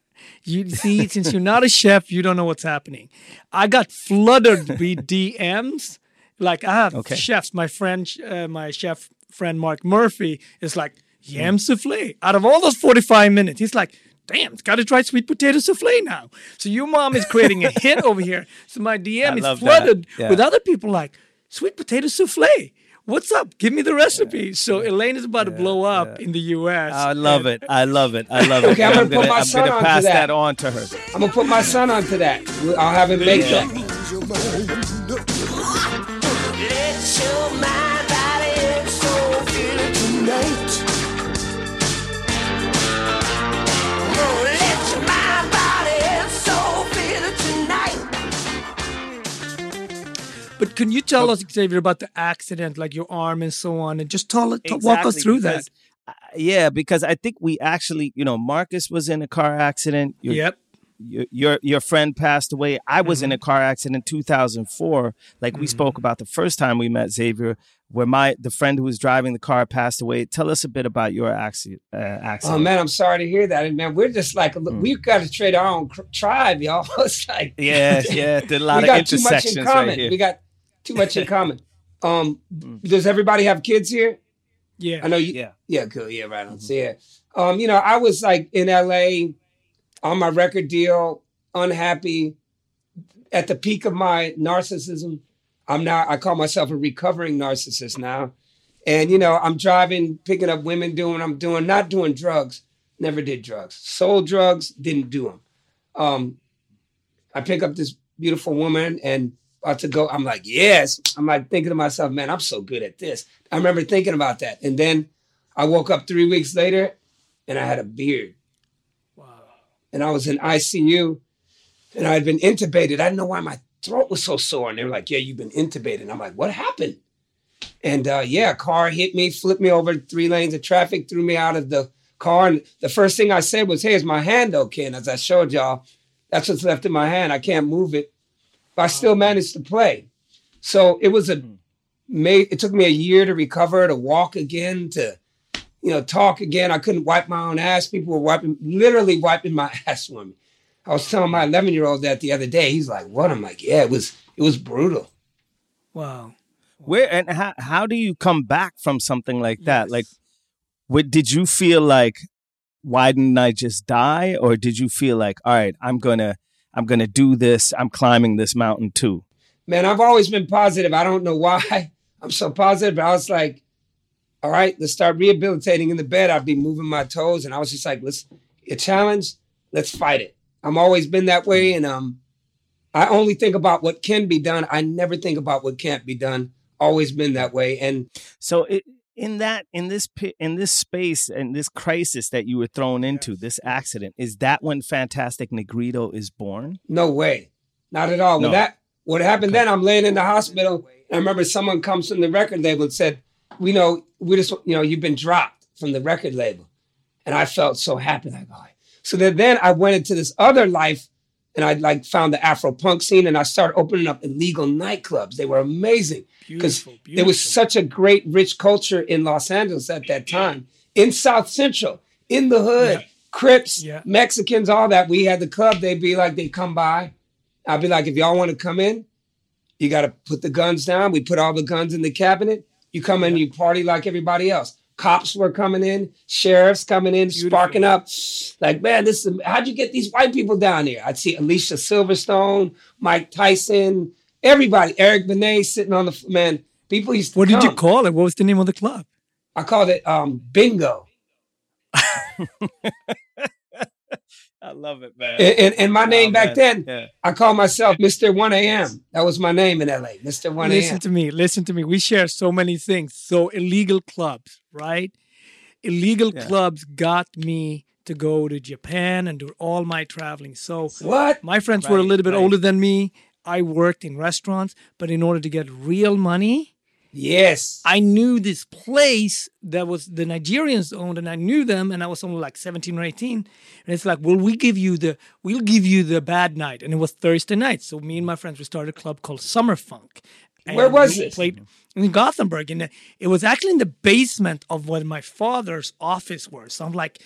Speaker 2: You see, since you're not a chef, you don't know what's happening. I got flooded with DMs. Like I have
Speaker 1: Okay.
Speaker 2: chefs. My friend, uh, my chef friend Mark Murphy is like yam souffle. Out of all those 45 minutes, he's like, "Damn, it's got to try sweet potato souffle now." So your mom is creating a hit over here. So my DM
Speaker 1: I
Speaker 2: is flooded
Speaker 1: Yeah.
Speaker 2: with other people like sweet potato souffle. What's up? Give me the recipe. So Elaine is about to blow up in the U.S.
Speaker 1: I love it. I love it. I love it.
Speaker 3: Okay, I'm gonna put my
Speaker 1: I'm
Speaker 3: son
Speaker 1: gonna
Speaker 3: onto
Speaker 1: pass
Speaker 3: that.
Speaker 1: that on to her.
Speaker 3: I'm gonna put my son onto that. I'll have him make that.
Speaker 2: But can you tell us, Xavier, about the accident, like your arm and so on, and just tell, t- walk us
Speaker 1: Exactly,
Speaker 2: through that?
Speaker 1: because, uh, yeah, because I think we actually, you know, Marcus was in a car accident. Your,
Speaker 2: Yep.
Speaker 1: Your your, your friend passed away. I was
Speaker 2: Mm-hmm.
Speaker 1: in a car accident in 2004. Like we spoke about the first time we met Xavier, where my the friend who was driving the car passed away. Tell us a bit about your accident. Uh, accident.
Speaker 3: Oh man, I'm sorry to hear that. And man, we're just like
Speaker 1: Hmm.
Speaker 3: we've got to trade our own cr- tribe, y'all. It's like
Speaker 1: Yeah, yeah, did a lot
Speaker 3: we
Speaker 1: of
Speaker 3: got too much in
Speaker 1: intersections right
Speaker 3: common.
Speaker 1: here.
Speaker 3: we got too much in common. Um, does everybody have kids here?
Speaker 2: Yeah.
Speaker 3: I know you.
Speaker 1: Yeah.
Speaker 3: Yeah, cool. Yeah, right on. So, yeah. Um, you know, I was like in LA on my record deal, unhappy, at the peak of my narcissism. I'm now I call myself a recovering narcissist now. And you know, I'm driving, picking up women, doing what I'm doing, not doing drugs. Never did drugs. Sold drugs, didn't do them. Um, I pick up this beautiful woman and about to go. I'm like, yes. I'm like thinking to myself, man, I'm so good at this. I remember thinking about that. And then I woke up three weeks later and I had a beard. Wow. And I was in ICU and I had been intubated. I didn't know why my throat was so sore. And they were like, yeah, you've been intubated. And I'm like, what happened? And uh, yeah, a car hit me, flipped me over three lanes of traffic, threw me out of the car. And the first thing I said was, hey, is my hand okay? And as I showed y'all, that's what's left in my hand. I can't move it. But I still managed to play. So it was a hmm. made it took me a year to recover, to walk again, to you know, talk again. I couldn't wipe my own ass. People were wiping literally wiping my ass for me. I was telling my 11 year old that the other day. He's like, what? I'm like, yeah, it was it was brutal.
Speaker 2: Wow.
Speaker 1: Where and how how do you come back from something like that? Like, what did you feel like? Why didn't I just die? Or did you feel like, all right, I'm gonna I'm gonna do this. I'm climbing this mountain too.
Speaker 3: Man, I've always been positive. I don't know why I'm so positive, but I was like, all right, let's start rehabilitating in the bed. I'd be moving my toes, and I was just like, let's a challenge, let's fight it. I'm always been that way, and um, I only think about what can be done. I never think about what can't be done. Always been that way, and
Speaker 1: So it, in that in this in this space and this crisis that you were thrown into, this accident, is that when Fantastic Negrito is born?
Speaker 3: No way. Not at all.
Speaker 1: No.
Speaker 3: When that what happened then, I'm laying in the hospital. And I remember someone comes from the record label and said, We know, we just, you know, you've been dropped from the record label. And I felt so happy. Like, oh. So then, then I went into this other life and I like found the Afro punk scene and I started opening up illegal nightclubs. They were amazing because there was such a great, rich culture in Los Angeles at that time, in South Central, in the hood, Crips,
Speaker 2: Yeah.
Speaker 3: Mexicans, all that. We had the club. They'd be like, they'd come by. I'd be like, if y'all want to come in, you got to put the guns down. We put all the guns in the cabinet. You come in, you party like everybody else. Cops were coming in, sheriffs coming in, sparking up. Like, man, this is how'd you get these white people down here? I'd see Alicia Silverstone, Mike Tyson, everybody, Eric Benet sitting on the man. People used to
Speaker 2: What did you call it? What was the name of the club?
Speaker 3: I called it um, bingo.
Speaker 1: I love it, man.
Speaker 3: And, and, and my name
Speaker 1: Oh,
Speaker 3: back
Speaker 1: man.
Speaker 3: then,
Speaker 1: Yeah.
Speaker 3: I called myself Mr. 1 a.m. That was my name in LA, Mr. 1 AM.
Speaker 2: Listen to me. Listen to me. We share so many things. So illegal clubs, right? Illegal
Speaker 1: Yeah.
Speaker 2: clubs got me to go to Japan and do all my traveling. So
Speaker 3: What?
Speaker 2: my friends were a little bit
Speaker 1: right.
Speaker 2: older than me. I worked in restaurants, but in order to get real money,
Speaker 3: Yes.
Speaker 2: I knew this place that was the Nigerians owned, and I knew them, and I was only like 17 or 18. And it's like, well, we give you the we'll give you the bad night, and it was Thursday night. So me and my friends we started a club called Summer Funk.
Speaker 3: Where was it?
Speaker 2: Played in Gothenburg, and it was actually in the basement of what my father's office was. So I'm like.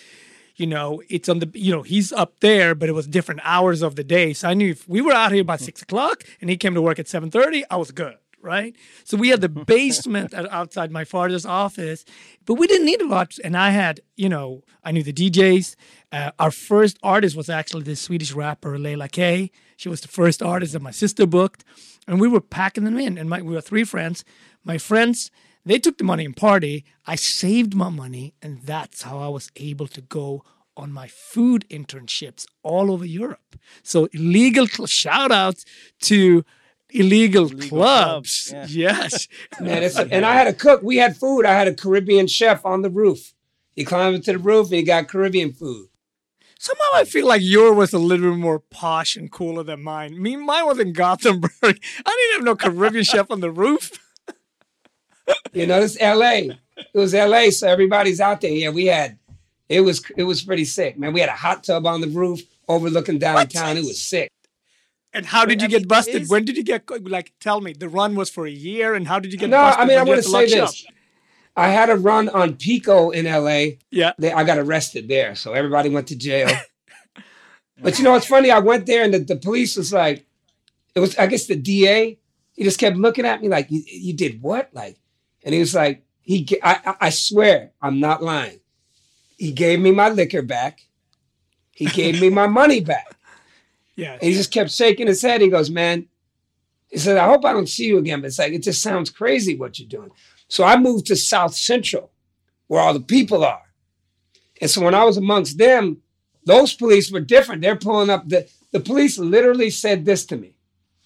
Speaker 2: You know, it's on the. You know, he's up there, but it was different hours of the day. So I knew if we were out here by hmm. six o'clock and he came to work at seven thirty, I was good right? So we had the basement outside my father's office, but we didn't need a lot. And I had, you know, I knew the DJs. Uh, our first artist was actually this Swedish rapper Leila K. She was the first artist that my sister booked, and we were packing them in. And my, we were three friends. My friends, they took the money and party. I saved my money, and that's how I was able to go on my food internships all over Europe. So illegal shout outs to illegal, clubs.
Speaker 1: clubs,
Speaker 2: Yes.
Speaker 3: Man, it's and I had a cook. We had food. I had a Caribbean chef on the roof. He climbed into the roof and he got Caribbean food.
Speaker 2: Somehow I feel like yours was a little bit more posh and cooler than mine. Me, mine was in Gothenburg. I didn't have no Caribbean chef on the roof.
Speaker 3: You know, it's LA. It was LA, so everybody's out there. Yeah, we had it was it was pretty sick, man. We had a hot tub on the roof overlooking downtown. It was sick.
Speaker 2: And how did
Speaker 1: But,
Speaker 2: you
Speaker 1: I
Speaker 2: get
Speaker 1: mean,
Speaker 2: busted?
Speaker 1: is-
Speaker 2: When did you get like? Tell me. The run was for a year, and how did you get busted?
Speaker 3: No,
Speaker 2: busted?
Speaker 3: I mean, I'm
Speaker 2: going
Speaker 3: to say this. I had a run on Pico in LA.
Speaker 2: Yeah.
Speaker 3: They, I got arrested there, so everybody went to jail. but you know, it's funny. I went there, and the, the police was like, it was I guess the DA. He just kept looking at me like, "You, you did what?" Like, and he was like, "He, I- I swear, I'm not lying. He gave me my liquor back. He gave me my money back."
Speaker 2: Yeah.
Speaker 3: And he just kept shaking his head. He goes, Man, he said, I hope I don't see you again. But it's like, it just sounds crazy what you're doing. So I moved to South Central, where all the people are. And so when I was amongst them, those police were different. They're pulling up the the police literally said this to me.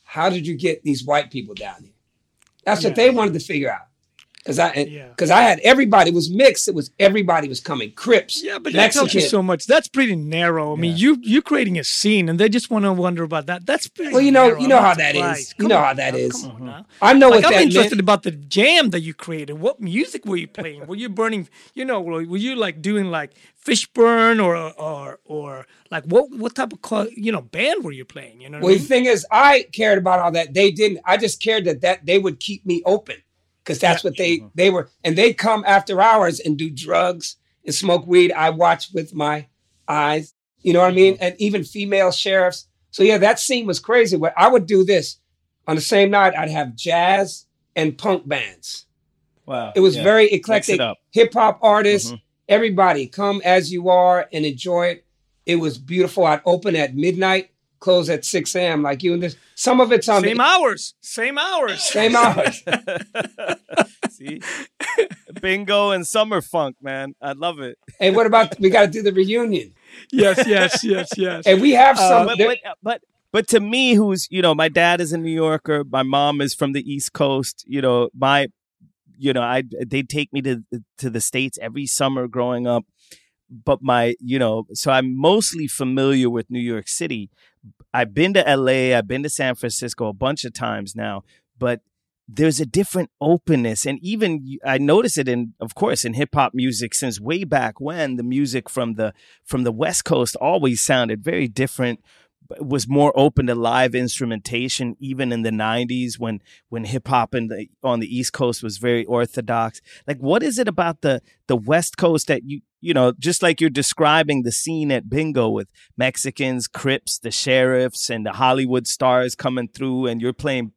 Speaker 3: How did you get these white people down here? That's
Speaker 2: Yeah.
Speaker 3: what they wanted to figure out. Cause I
Speaker 2: Yeah.
Speaker 3: because I had everybody it was mixed. It was everybody was coming. Crips,
Speaker 2: Yeah, but that tells you so much. That's pretty narrow. I mean, you you're creating a scene, and they just want to wonder about that. That's pretty.
Speaker 3: Well, you know- you know how that is.
Speaker 2: surprised.
Speaker 3: You know
Speaker 2: on
Speaker 3: how that
Speaker 2: now,
Speaker 3: is.
Speaker 2: On. Mm-hmm.
Speaker 3: I know
Speaker 2: Like,
Speaker 3: what
Speaker 2: I'm
Speaker 3: that
Speaker 2: interested
Speaker 3: meant.
Speaker 2: about the jam that you created. What music were you playing? Were you burning? You know, were were you like doing like Fishbone or or or like what what type of co- you know band were you playing? You know, what
Speaker 3: Well,
Speaker 2: I
Speaker 3: the thing is, I cared about all that. They didn't. I just cared that that they would keep me open because that's what they they were, and they come after hours and do drugs and smoke weed. I watch with my eyes. You know what I mean? And even female sheriffs. So yeah, that scene was crazy. But I would do this on the same night. I'd have jazz and punk bands.
Speaker 1: Wow.
Speaker 3: It was
Speaker 1: Yeah.
Speaker 3: very eclectic. Hip hop artists,
Speaker 1: Mhm.
Speaker 3: everybody come as you are and enjoy it. It was beautiful. I'd open at midnight, close at 6 a.m. Like you and this. Some of it's on
Speaker 2: same
Speaker 3: the
Speaker 2: hours, same hours,
Speaker 3: same hours.
Speaker 1: See, bingo and summer funk, man. I love it.
Speaker 3: hey, what about we got to do the reunion?
Speaker 2: yes, yes, yes, yes.
Speaker 3: And we have uh, some.
Speaker 1: but, but but but to me, who's you know, my dad is a New Yorker, my mom is from the East Coast. You know, my you know, I they'd take me to to the states every summer growing up. But my, you know, so I'm mostly familiar with New York City. I've been to LA, I've been to San Francisco a bunch of times now, but there's a different openness and even i notice it in of course in hip hop music since way back when the music from the from the west coast always sounded very different was more open to live instrumentation even in the 90s when when hip hop the on the east coast was very orthodox. Like what is it about the the west coast that you you know just like you're describing the scene at bingo with mexicans crips the sheriffs and the hollywood stars coming through and you're playing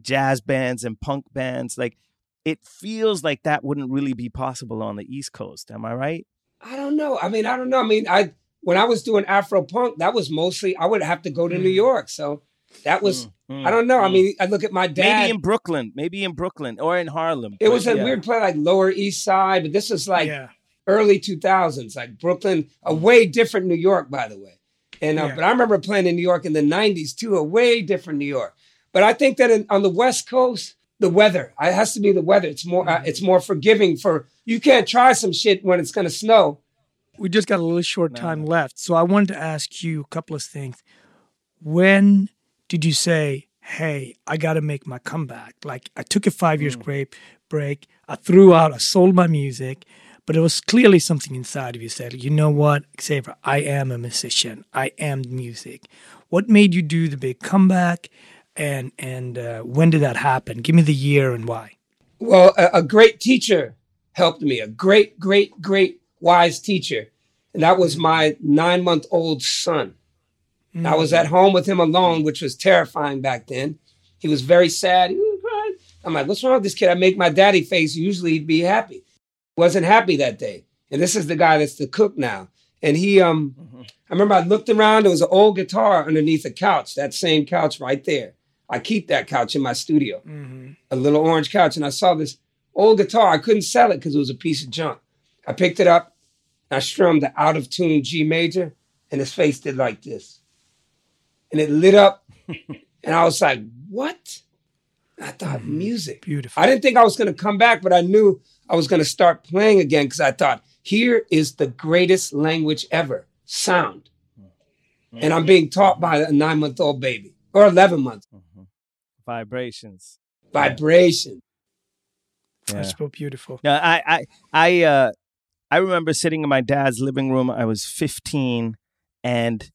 Speaker 1: jazz bands and punk bands like it feels like that wouldn't really be possible on the east coast am i right
Speaker 3: I don't know. I mean, I don't know. I mean, I when I was doing Afro punk, that was mostly I would have to go to New York. So that was
Speaker 1: Mm,
Speaker 3: I don't know. I
Speaker 1: mm.
Speaker 3: mean, I look at my dad.
Speaker 1: maybe in brooklyn maybe in brooklyn or in harlem
Speaker 3: it was a
Speaker 1: yeah.
Speaker 3: weird play like Lower East Side, but this was like
Speaker 2: yeah.
Speaker 3: Early 2000s, like Brooklyn, a way different New York, by the way. And uh,
Speaker 2: Yeah.
Speaker 3: but I remember playing in New York in the '90s too, a way different New York. But I think that in, on the West Coast, the weather it has to be the weather. It's more uh, it's more forgiving for you can't try some shit when it's gonna snow.
Speaker 2: We just got a little short time left. So I wanted to ask you a couple of things. When did you say, hey, I got to make my comeback? Like, I took a five years break, break, I threw out, I sold my music, but it was clearly something inside of you said, you know what, Xavier, I am a musician. I am music. What made you do the big comeback? And, and uh, when did that happen? Give me the year and why.
Speaker 3: Well, a, a great teacher helped me, a great, great, great wise teacher. And that was my nine month old son. I was at home with him alone, which was terrifying back then. He was very sad. He was crying. I'm like, what's wrong with this kid? I make my daddy face. Usually he'd be happy. Wasn't happy that day. And this is the guy that's the cook now. And he, um, mm-hmm. I remember I looked around. There was an old guitar underneath a couch. That same couch right there. I keep that couch in my studio, mm-hmm. a little orange couch. And I saw this old guitar. I couldn't sell it because it was a piece of junk. I picked it up. I strummed the out of tune G major, and his face did like this and it lit up. and I was like, what? I thought mm-hmm. music.
Speaker 2: Beautiful.
Speaker 3: I didn't think I was going to come back, but I knew I was going to start playing again because I thought, here is the greatest language ever sound. And I'm being taught by a nine month old baby or 11 months.
Speaker 1: Vibrations.
Speaker 3: Vibration.
Speaker 2: That's so beautiful.
Speaker 1: No, I, I, I, uh, I remember sitting in my dad's living room. I was 15 and,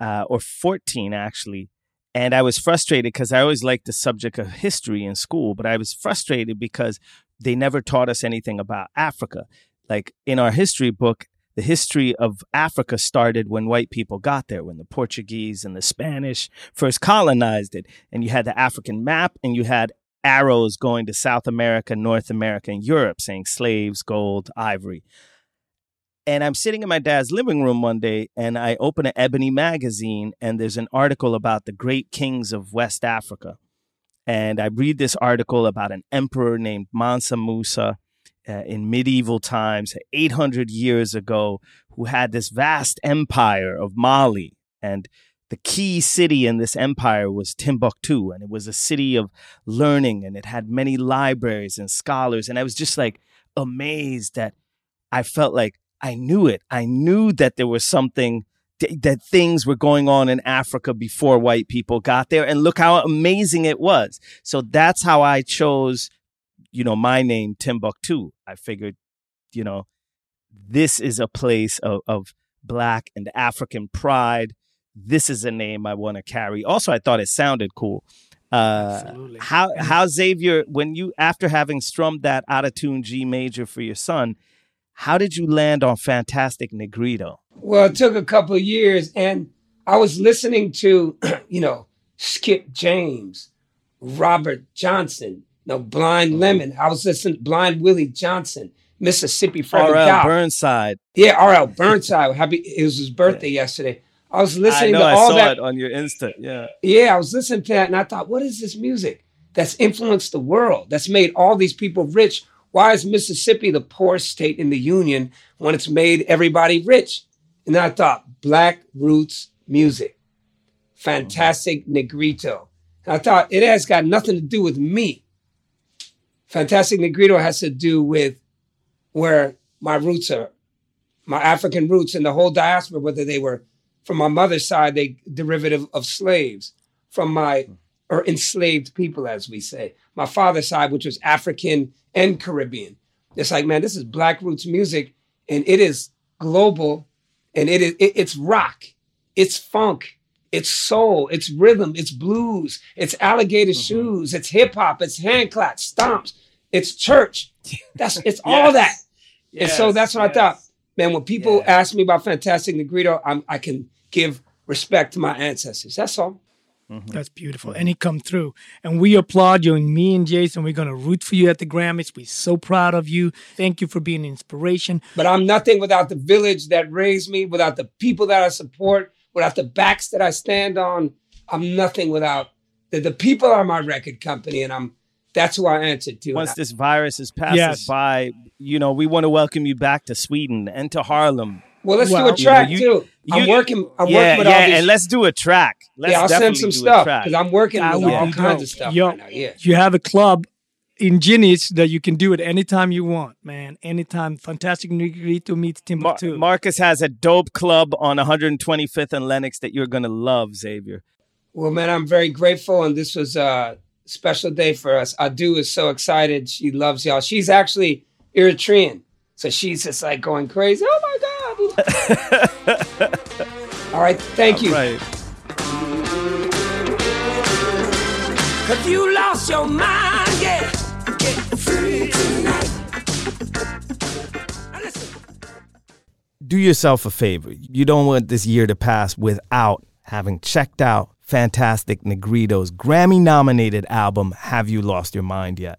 Speaker 1: uh, or 14 actually. And I was frustrated because I always liked the subject of history in school, but I was frustrated because they never taught us anything about Africa. Like in our history book, the history of Africa started when white people got there, when the Portuguese and the Spanish first colonized it. And you had the African map and you had arrows going to South America, North America, and Europe saying slaves, gold, ivory. And I'm sitting in my dad's living room one day and I open an Ebony magazine and there's an article about the great kings of West Africa. And I read this article about an emperor named Mansa Musa uh, in medieval times, 800 years ago, who had this vast empire of Mali. And the key city in this empire was Timbuktu. And it was a city of learning and it had many libraries and scholars. And I was just like amazed that I felt like I knew it. I knew that there was something th- that things were going on in Africa before white people got there. And look how amazing it was. So that's how I chose, you know, my name, Timbuktu. I figured, you know, this is a place of, of black and African pride. This is a name I want to carry. Also, I thought it sounded cool. Uh,
Speaker 2: Absolutely.
Speaker 1: how how Xavier, when you after having strummed that out of tune G major for your son, how did you land on Fantastic Negrito?
Speaker 3: Well, it took a couple of years, and I was listening to, you know, Skip James, Robert Johnson, no Blind oh. Lemon. I was listening to Blind Willie Johnson, Mississippi Frederick
Speaker 1: R.L. Burnside.
Speaker 3: Yeah, R.L. Burnside. Happy it was his birthday yesterday. I was
Speaker 1: I
Speaker 3: listening
Speaker 1: know
Speaker 3: to
Speaker 1: I
Speaker 3: all
Speaker 1: saw
Speaker 3: that.
Speaker 1: it on your Insta. Yeah.
Speaker 3: Yeah, I was listening to that and I thought, what is this music that's influenced the world, that's made all these people rich? Why is Mississippi the poorest state in the Union when it's made everybody rich? And then I thought, Black Roots music, Fantastic Negrito. And I thought, it has got nothing to do with me. Fantastic Negrito has to do with where my roots are, my African roots and the whole diaspora, whether they were from my mother's side, they derivative of slaves, from my hmm. Or enslaved people, as we say. My father's side, which was African and Caribbean. It's like, man, this is Black Roots music, and it is global, and it is it- it's rock, it's funk, it's soul, it's rhythm, it's blues, it's alligator mm-hmm. shoes, it's hip hop, it's hand claps, stomps, it's church. That's it's all that. and so that's what I thought. Man, when people ask me about Fantastic Negrito, I'm, I can give respect to my ancestors. That's all. Mm-hmm.
Speaker 2: That's beautiful. And he mm-hmm. come through. And we applaud you. And me and Jason, we're going to root for you at the Grammys. We're so proud of you. Thank you for being an inspiration.
Speaker 3: But I'm nothing without the village that raised me, without the people that I support, without the backs that I stand on. I'm nothing without the, the people are my record company, and I'm that's who I answer to.
Speaker 1: Once
Speaker 3: I-
Speaker 1: this virus has passed
Speaker 2: Yes.
Speaker 1: us by, you know, we want to welcome you back to Sweden and to Harlem
Speaker 3: Well, let's
Speaker 2: Well,
Speaker 3: do a track
Speaker 1: you-
Speaker 3: too. I'm working. I'm
Speaker 1: yeah,
Speaker 3: working with
Speaker 1: yeah,
Speaker 3: all these.
Speaker 1: and let's do a track. Let's
Speaker 3: yeah, I'll send some stuff because I'm working
Speaker 2: That
Speaker 3: with all
Speaker 2: be
Speaker 3: kinds
Speaker 2: dope.
Speaker 3: of stuff
Speaker 2: Yo,
Speaker 3: right now. Yeah.
Speaker 2: You have a club in Ginny's that you can do it anytime you want, man. Anytime. Fantastic Negrito meets
Speaker 1: Mar-
Speaker 2: Timbuktu.
Speaker 1: Marcus has a dope club on 125th and Lenox that you're gonna love, Xavier.
Speaker 3: Well, man, I'm very grateful, and this was a special day for us. Adu is so excited. She loves y'all. She's actually Eritrean, so she's just like going crazy. Oh my god! All right, thank you.
Speaker 1: Right.
Speaker 4: Have you lost your mind? Yeah. Get free tonight.
Speaker 1: Do yourself a favor. You don't want this year to pass without having checked out Fantastic Negrito's Grammy nominated album, Have You Lost Your Mind Yet?